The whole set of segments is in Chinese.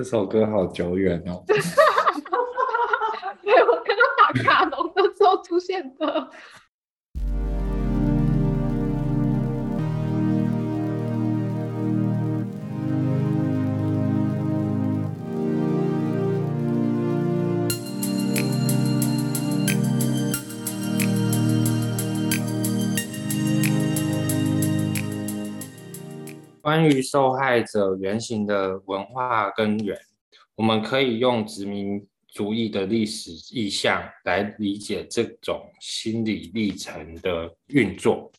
这首歌好久远哦。对，我刚刚打卡农的时候出现的。关于受害者原型的文化根源，我们可以用殖民主义的历史意象来理解这种心理历程的运作。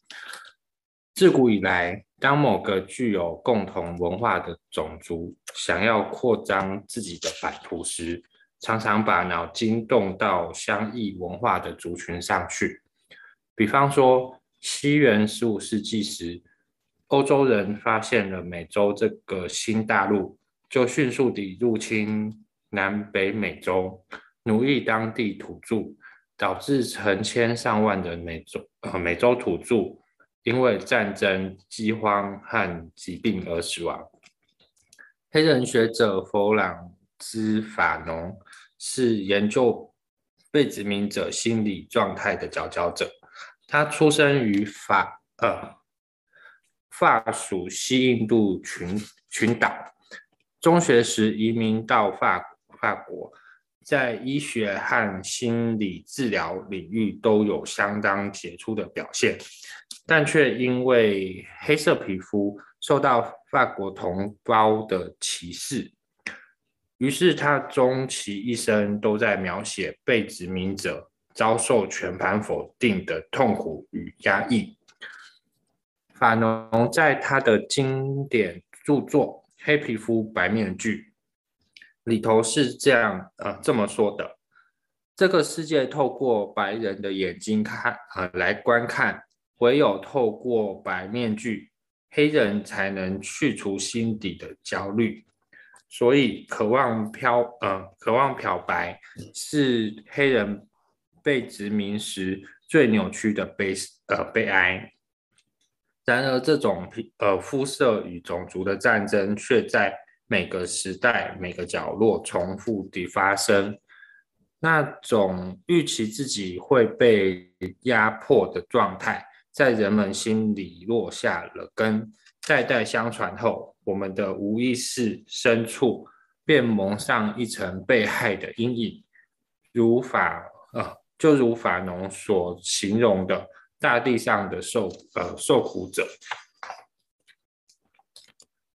自古以来，当某个具有共同文化的种族想要扩张自己的版图时，常常把脑筋动到相异文化的族群上去。比方说，西元十五世纪时，欧洲人发现了美洲这个新大陆，就迅速地入侵南北美洲，奴役当地土著，导致成千上万的美洲呃美洲土著因为战争、饥荒和疾病而死亡。黑人学者弗朗兹法农是研究被殖民者心理状态的佼佼者。他出生于法呃。法属西印度群群岛，中学时移民到法法国，在医学和心理治疗领域都有相当杰出的表现，但却因为黑色皮肤受到法国同胞的歧视，于是他终其一生都在描写被殖民者遭受全盘否定的痛苦与压抑。法农在他的经典著作《黑皮肤白面具》里头是这样呃这么说的：这个世界透过白人的眼睛看呃来观看，唯有透过白面具，黑人才能去除心底的焦虑。所以，渴望漂呃渴望漂白是黑人被殖民时最扭曲的悲呃悲哀。然而，这种呃肤色与种族的战争却在每个时代、每个角落重复地发生。那种预期自己会被压迫的状态，在人们心里落下了根。代代相传后，我们的无意识深处便蒙上一层被害的阴影，如法呃，就如法农所形容的。大地上的受呃受苦者，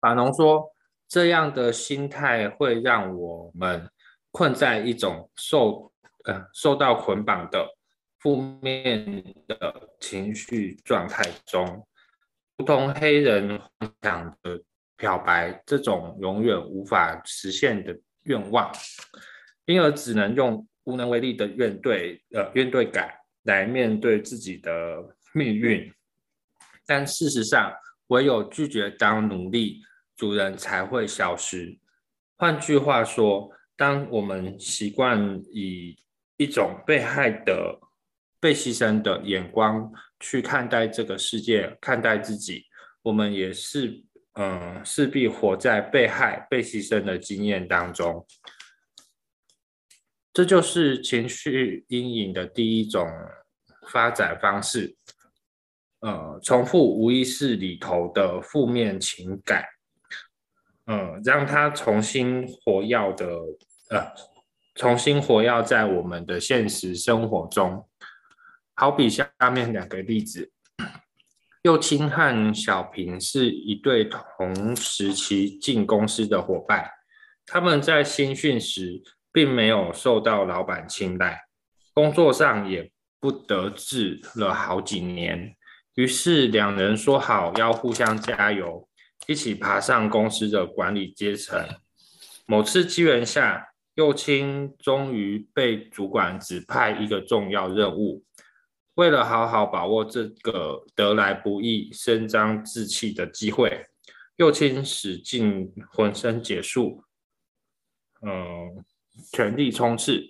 法农说，这样的心态会让我们困在一种受呃受到捆绑的负面的情绪状态中，如同黑人想的漂白这种永远无法实现的愿望，因而只能用无能为力的怨对呃怨对感。来面对自己的命运，但事实上，唯有拒绝当奴隶，主人才会消失。换句话说，当我们习惯以一种被害的、被牺牲的眼光去看待这个世界、看待自己，我们也是，嗯，势必活在被害、被牺牲的经验当中。这就是情绪阴影的第一种发展方式，呃，重复无意识里头的负面情感，呃，让它重新活跃的，呃，重新活跃在我们的现实生活中。好比下面两个例子，右青和小平是一对同时期进公司的伙伴，他们在新训时。并没有受到老板青睐，工作上也不得志了好几年。于是两人说好要互相加油，一起爬上公司的管理阶层。某次机缘下，右青终于被主管指派一个重要任务。为了好好把握这个得来不易、伸张志气的机会，右青使尽浑身解数，嗯。全力冲刺，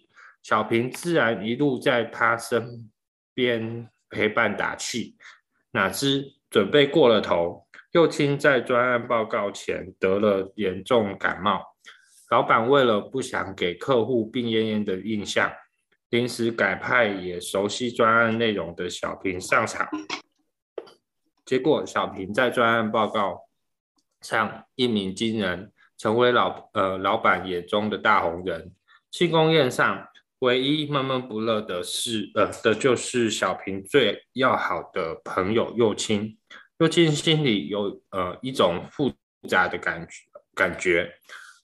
小平自然一路在他身边陪伴打气。哪知准备过了头，右青在专案报告前得了严重感冒，老板为了不想给客户病恹恹的印象，临时改派也熟悉专案内容的小平上场。结果，小平在专案报告上一鸣惊人，成为老呃老板眼中的大红人。庆功宴上，唯一闷闷不乐的是呃的就是小平最要好的朋友右青。右青心里有呃一种复杂的感觉，感觉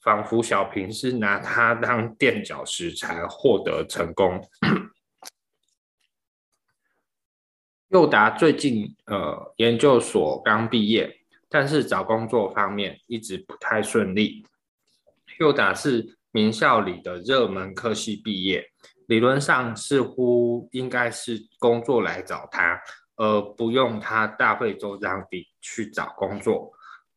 仿佛小平是拿他当垫脚石才获得成功。佑达最近呃研究所刚毕业，但是找工作方面一直不太顺利。又达是名校里的热门科系毕业，理论上似乎应该是工作来找他，而不用他大费周章地去找工作。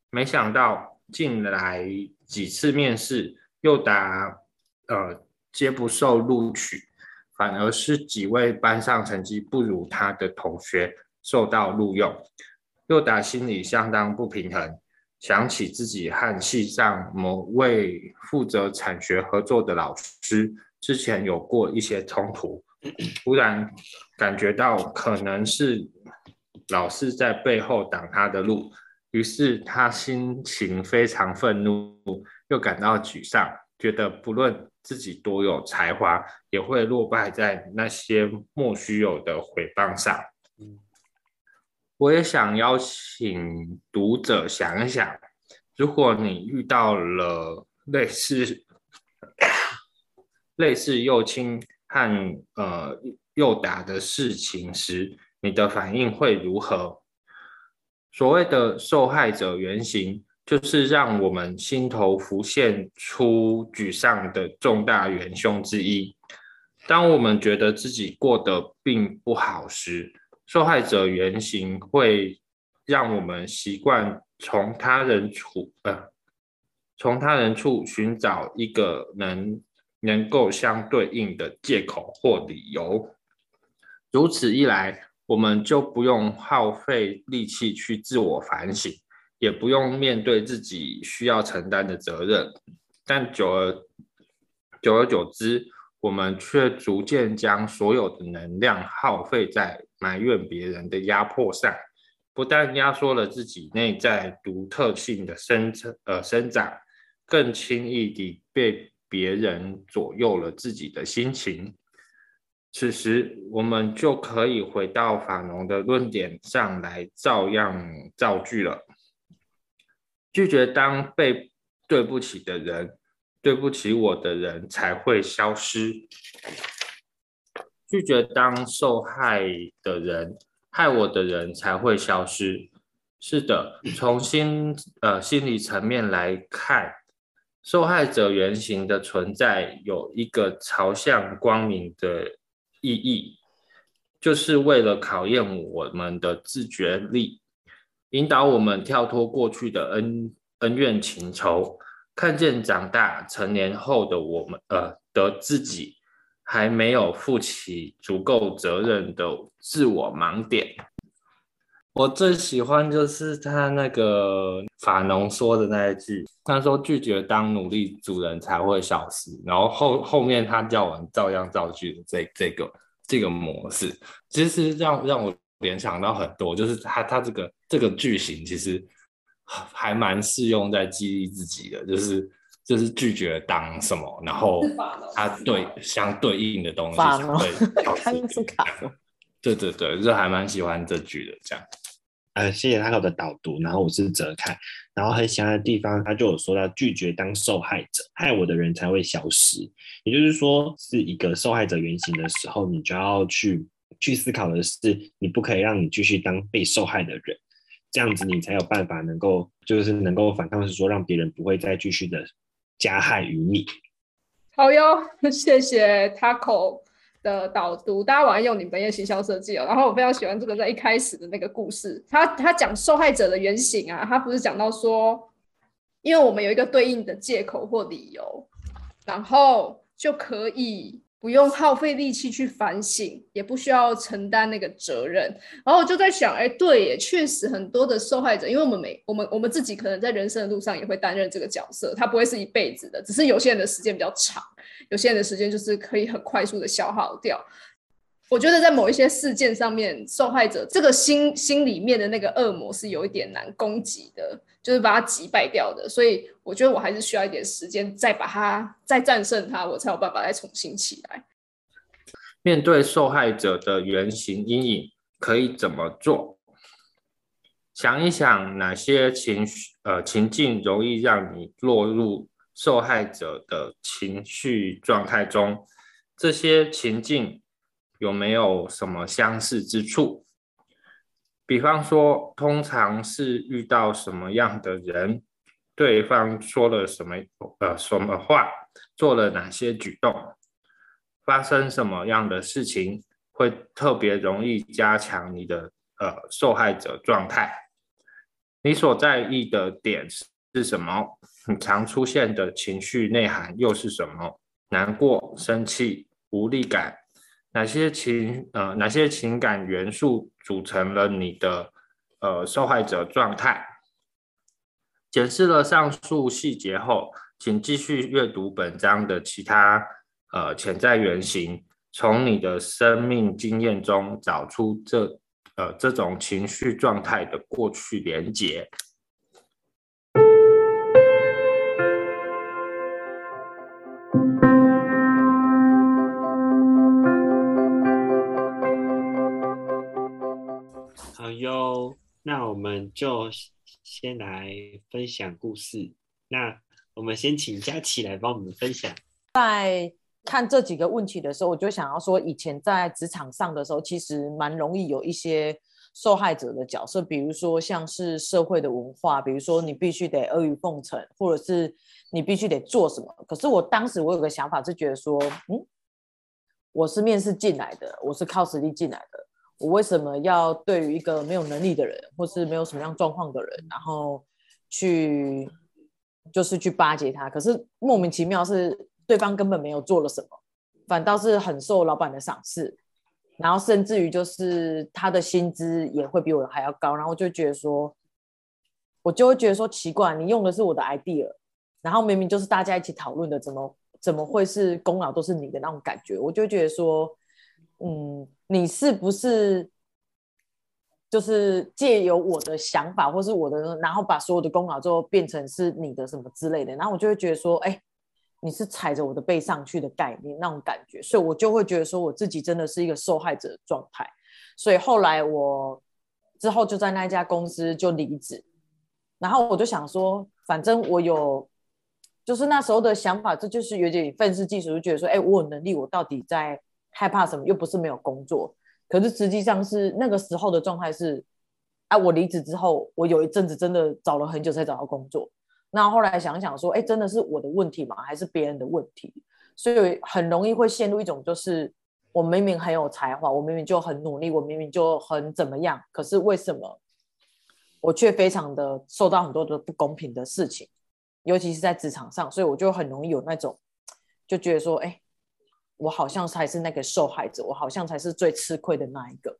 没想到近来几次面试，又达呃皆不受录取。反而是几位班上成绩不如他的同学受到录用，又达心里相当不平衡，想起自己和系上某位负责产学合作的老师之前有过一些冲突，突然感觉到可能是老师在背后挡他的路，于是他心情非常愤怒，又感到沮丧，觉得不论。自己多有才华，也会落败在那些莫须有的诽谤上。我也想邀请读者想一想，如果你遇到了类似类似右倾和呃右打的事情时，你的反应会如何？所谓的受害者原型。就是让我们心头浮现出沮丧的重大元凶之一。当我们觉得自己过得并不好时，受害者原型会让我们习惯从他人处呃从他人处寻找一个能能够相对应的借口或理由。如此一来，我们就不用耗费力气去自我反省。也不用面对自己需要承担的责任，但久而久而久之，我们却逐渐将所有的能量耗费在埋怨别人的压迫上，不但压缩了自己内在独特性的生成呃生长，更轻易地被别人左右了自己的心情。此时，我们就可以回到法农的论点上来，照样造句了。拒绝当被对不起的人，对不起我的人才会消失。拒绝当受害的人，害我的人才会消失。是的，从心呃心理层面来看，受害者原型的存在有一个朝向光明的意义，就是为了考验我们的自觉力。引导我们跳脱过去的恩恩怨情仇，看见长大成年后的我们，呃的自己还没有负起足够责任的自我盲点。我最喜欢就是他那个法农说的那一句，他说拒绝当奴隶主人才会消失，然后后后面他叫完照样造句的这这个这个模式，其实让让我联想到很多，就是他他这个。这个句型其实还蛮适用在激励自己的，就是就是拒绝当什么，然后他对相对应的东西对，他是卡对对对，就还蛮喜欢这句的这样。呃，谢谢他给我的导读，然后我是泽凯，然后很喜欢的地方，他就有说到拒绝当受害者，害我的人才会消失，也就是说是一个受害者原型的时候，你就要去去思考的是，你不可以让你继续当被受害的人。这样子你才有办法能够，就是能够反抗，是说让别人不会再继续的加害于你。好哟，谢谢 Taco 的导读，大家晚上用你们的行销设计哦。然后我非常喜欢这个在一开始的那个故事，他他讲受害者的原型啊，他不是讲到说，因为我们有一个对应的借口或理由，然后就可以。不用耗费力气去反省，也不需要承担那个责任。然后我就在想，哎，对，也确实很多的受害者，因为我们每我们我们自己可能在人生的路上也会担任这个角色，他不会是一辈子的，只是有些人的时间比较长，有些人的时间就是可以很快速的消耗掉。我觉得在某一些事件上面，受害者这个心心里面的那个恶魔是有一点难攻击的，就是把它击败掉的。所以我觉得我还是需要一点时间，再把它再战胜它，我才有办法再重新起来。面对受害者的原型阴影，可以怎么做？想一想哪些情绪呃情境容易让你落入受害者的情绪状态中？这些情境。有没有什么相似之处？比方说，通常是遇到什么样的人，对方说了什么呃什么话，做了哪些举动，发生什么样的事情，会特别容易加强你的呃受害者状态？你所在意的点是什么？你常出现的情绪内涵又是什么？难过、生气、无力感。哪些情呃哪些情感元素组成了你的呃受害者状态？检视了上述细节后，请继续阅读本章的其他呃潜在原型，从你的生命经验中找出这呃这种情绪状态的过去连结。哟那我们就先来分享故事。那我们先请佳琪来帮我们分享。在看这几个问题的时候，我就想要说，以前在职场上的时候，其实蛮容易有一些受害者的角色，比如说像是社会的文化，比如说你必须得阿谀奉承，或者是你必须得做什么。可是我当时我有个想法是觉得说，嗯，我是面试进来的，我是靠实力进来的。我为什么要对于一个没有能力的人，或是没有什么样状况的人，然后去就是去巴结他？可是莫名其妙是对方根本没有做了什么，反倒是很受老板的赏识，然后甚至于就是他的薪资也会比我还要高，然后就觉得说，我就会觉得说奇怪，你用的是我的 idea，然后明明就是大家一起讨论的，怎么怎么会是功劳都是你的那种感觉？我就觉得说。嗯，你是不是就是借由我的想法，或是我的，然后把所有的功劳就变成是你的什么之类的？然后我就会觉得说，哎，你是踩着我的背上去的概念那种感觉，所以我就会觉得说，我自己真的是一个受害者状态。所以后来我之后就在那家公司就离职，然后我就想说，反正我有，就是那时候的想法，这就是有点愤世嫉俗，就觉得说，哎，我有能力，我到底在。害怕什么？又不是没有工作，可是实际上是那个时候的状态是，哎，我离职之后，我有一阵子真的找了很久才找到工作。那后来想想说，哎，真的是我的问题吗？还是别人的问题？所以很容易会陷入一种，就是我明明很有才华，我明明就很努力，我明明就很怎么样，可是为什么我却非常的受到很多的不公平的事情，尤其是在职场上，所以我就很容易有那种就觉得说，哎。我好像才是那个受害者，我好像才是最吃亏的那一个。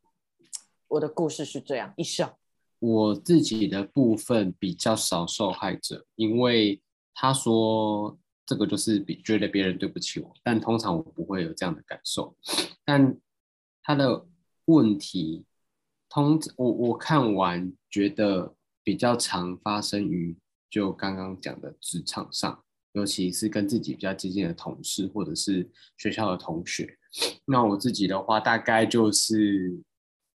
我的故事是这样，一笑。我自己的部分比较少受害者，因为他说这个就是比觉得别人对不起我，但通常我不会有这样的感受。但他的问题，通我我看完觉得比较常发生于就刚刚讲的职场上。尤其是跟自己比较接近的同事，或者是学校的同学。那我自己的话，大概就是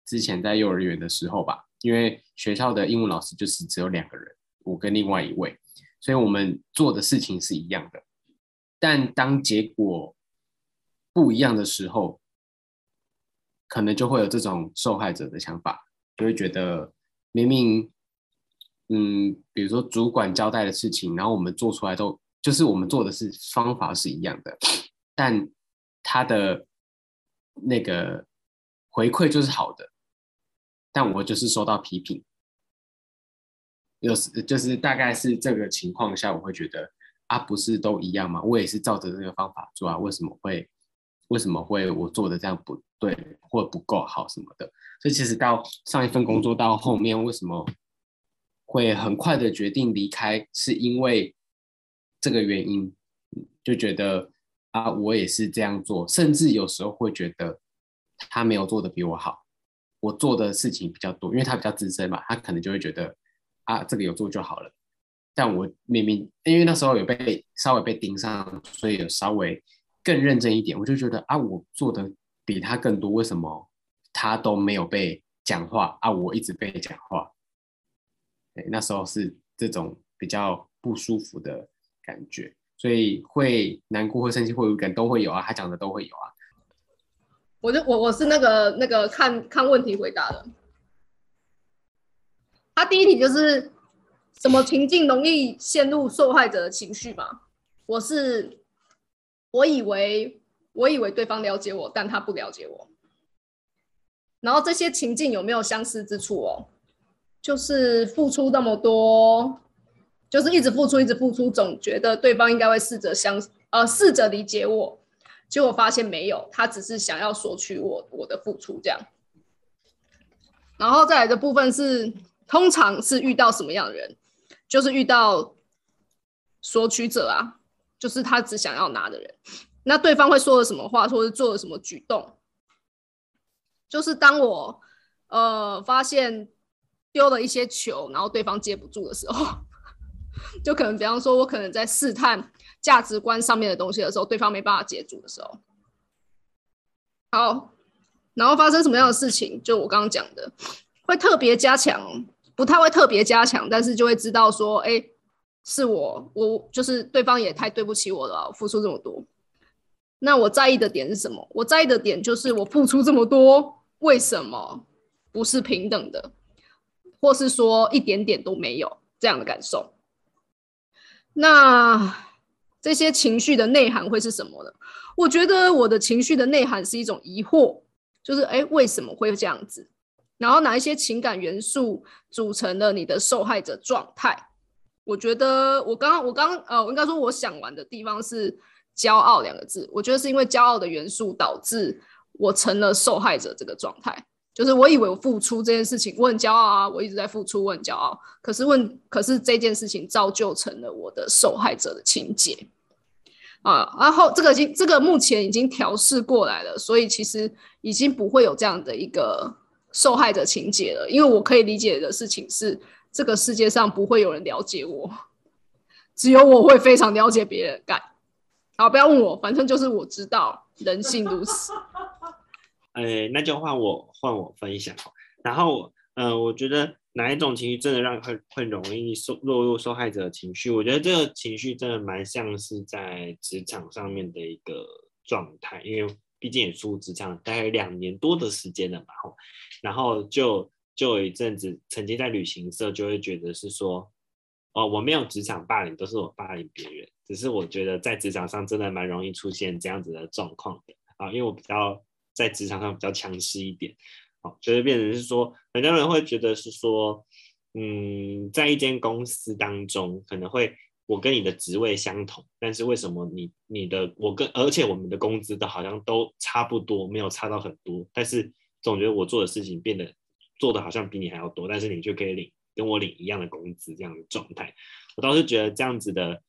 之前在幼儿园的时候吧，因为学校的英文老师就是只有两个人，我跟另外一位，所以我们做的事情是一样的。但当结果不一样的时候，可能就会有这种受害者的想法，就会觉得明明，嗯，比如说主管交代的事情，然后我们做出来都。就是我们做的是方法是一样的，但他的那个回馈就是好的，但我就是收到批评，有时就是大概是这个情况下，我会觉得啊，不是都一样吗？我也是照着这个方法做啊，为什么会为什么会我做的这样不对或不够好什么的。所以其实到上一份工作到后面，为什么会很快的决定离开，是因为这个原因，就觉得啊，我也是这样做，甚至有时候会觉得他没有做的比我好，我做的事情比较多，因为他比较资深嘛，他可能就会觉得啊，这个有做就好了。但我明明因为那时候有被稍微被盯上，所以有稍微更认真一点，我就觉得啊，我做的比他更多，为什么他都没有被讲话啊？我一直被讲话，对，那时候是这种比较不舒服的感觉，所以会难过、会生气、会无感都会有啊，他讲的都会有啊。我就我我是那个那个看看问题回答的。他第一题就是什么情境容易陷入受害者的情绪嘛？我是我以为我以为对方了解我，但他不了解我。然后这些情境有没有相似之处哦？就是付出那么多，就是一直付出，一直付出，总觉得对方应该会试着相呃试着理解我，结果发现没有，他只是想要索取我我的付出这样。然后再来的部分是，通常是遇到什么样的人？就是遇到索取者啊，就是他只想要拿的人。那对方会说了什么话，或者做了什么举动？就是当我呃发现丢了一些球，然后对方接不住的时候，就可能比方说，我可能在试探价值观上面的东西的时候，对方没办法接住的时候，好，然后发生什么样的事情？就我刚刚讲的，会特别加强，不太会特别加强，但是就会知道说，哎，是我，我就是对方也太对不起我了，付出这么多。那我在意的点是什么？我在意的点就是我付出这么多，为什么不是平等的，或是说一点点都没有这样的感受？那这些情绪的内涵会是什么呢？我觉得我的情绪的内涵是一种疑惑，就是哎，为什么会这样子？然后哪一些情感元素组成了你的受害者状态？我觉得我刚刚我刚呃，我应该说我想完的地方是。骄傲两个字，我觉得是因为骄傲的元素导致我成了受害者这个状态。就是我以为我付出这件事情，我很骄傲啊，我一直在付出，我很骄傲。可是问，可是这件事情造就成了我的受害者的情节啊。然后这个已经，这个目前已经调试过来了，所以其实已经不会有这样的一个受害者情节了。因为我可以理解的事情是，这个世界上不会有人了解我，只有我会非常了解别人。干。好，不要问我，反正就是我知道人性如此。呃，那就换我换我分享。然后，呃，我觉得哪一种情绪真的让会会容易受落入受害者的情绪？我觉得这个情绪真的蛮像是在职场上面的一个状态，因为毕竟也出职场大概两年多的时间了嘛。然后就就有一阵子曾经在旅行社就会觉得是说，哦，我没有职场霸凌，都是我霸凌别人。只是我觉得在职场上真的蛮容易出现这样子的状况的啊，因为我比较在职场上比较强势一点，好，就会变成是说，很多人会觉得是说，嗯，在一间公司当中，可能会我跟你的职位相同，但是为什么你你的我跟而且我们的工资都好像都差不多，没有差到很多，但是总觉得我做的事情变得做的好像比你还要多，但是你却可以领跟我领一样的工资这样的状态，我倒是觉得这样子的。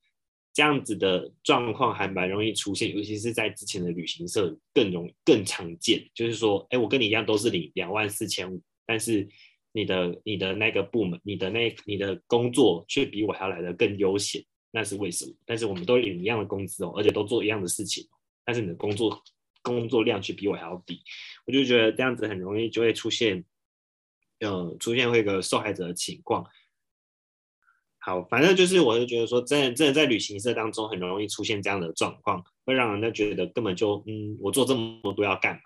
这样子的状况还蛮容易出现，尤其是在之前的旅行社更容更常见。就是说，哎，我跟你一样都是领两万四千五，但是你的你的那个部门，你的那你的工作却比我还要来的更悠闲，那是为什么？但是我们都领一样的工资哦，而且都做一样的事情，但是你的工作工作量却比我还要低，我就觉得这样子很容易就会出现，呃，出现会一个受害者的情况。好，反正就是，我就觉得说，真的，真的在旅行社当中很容易出现这样的状况，会让人家觉得根本就，嗯，我做这么多要干嘛？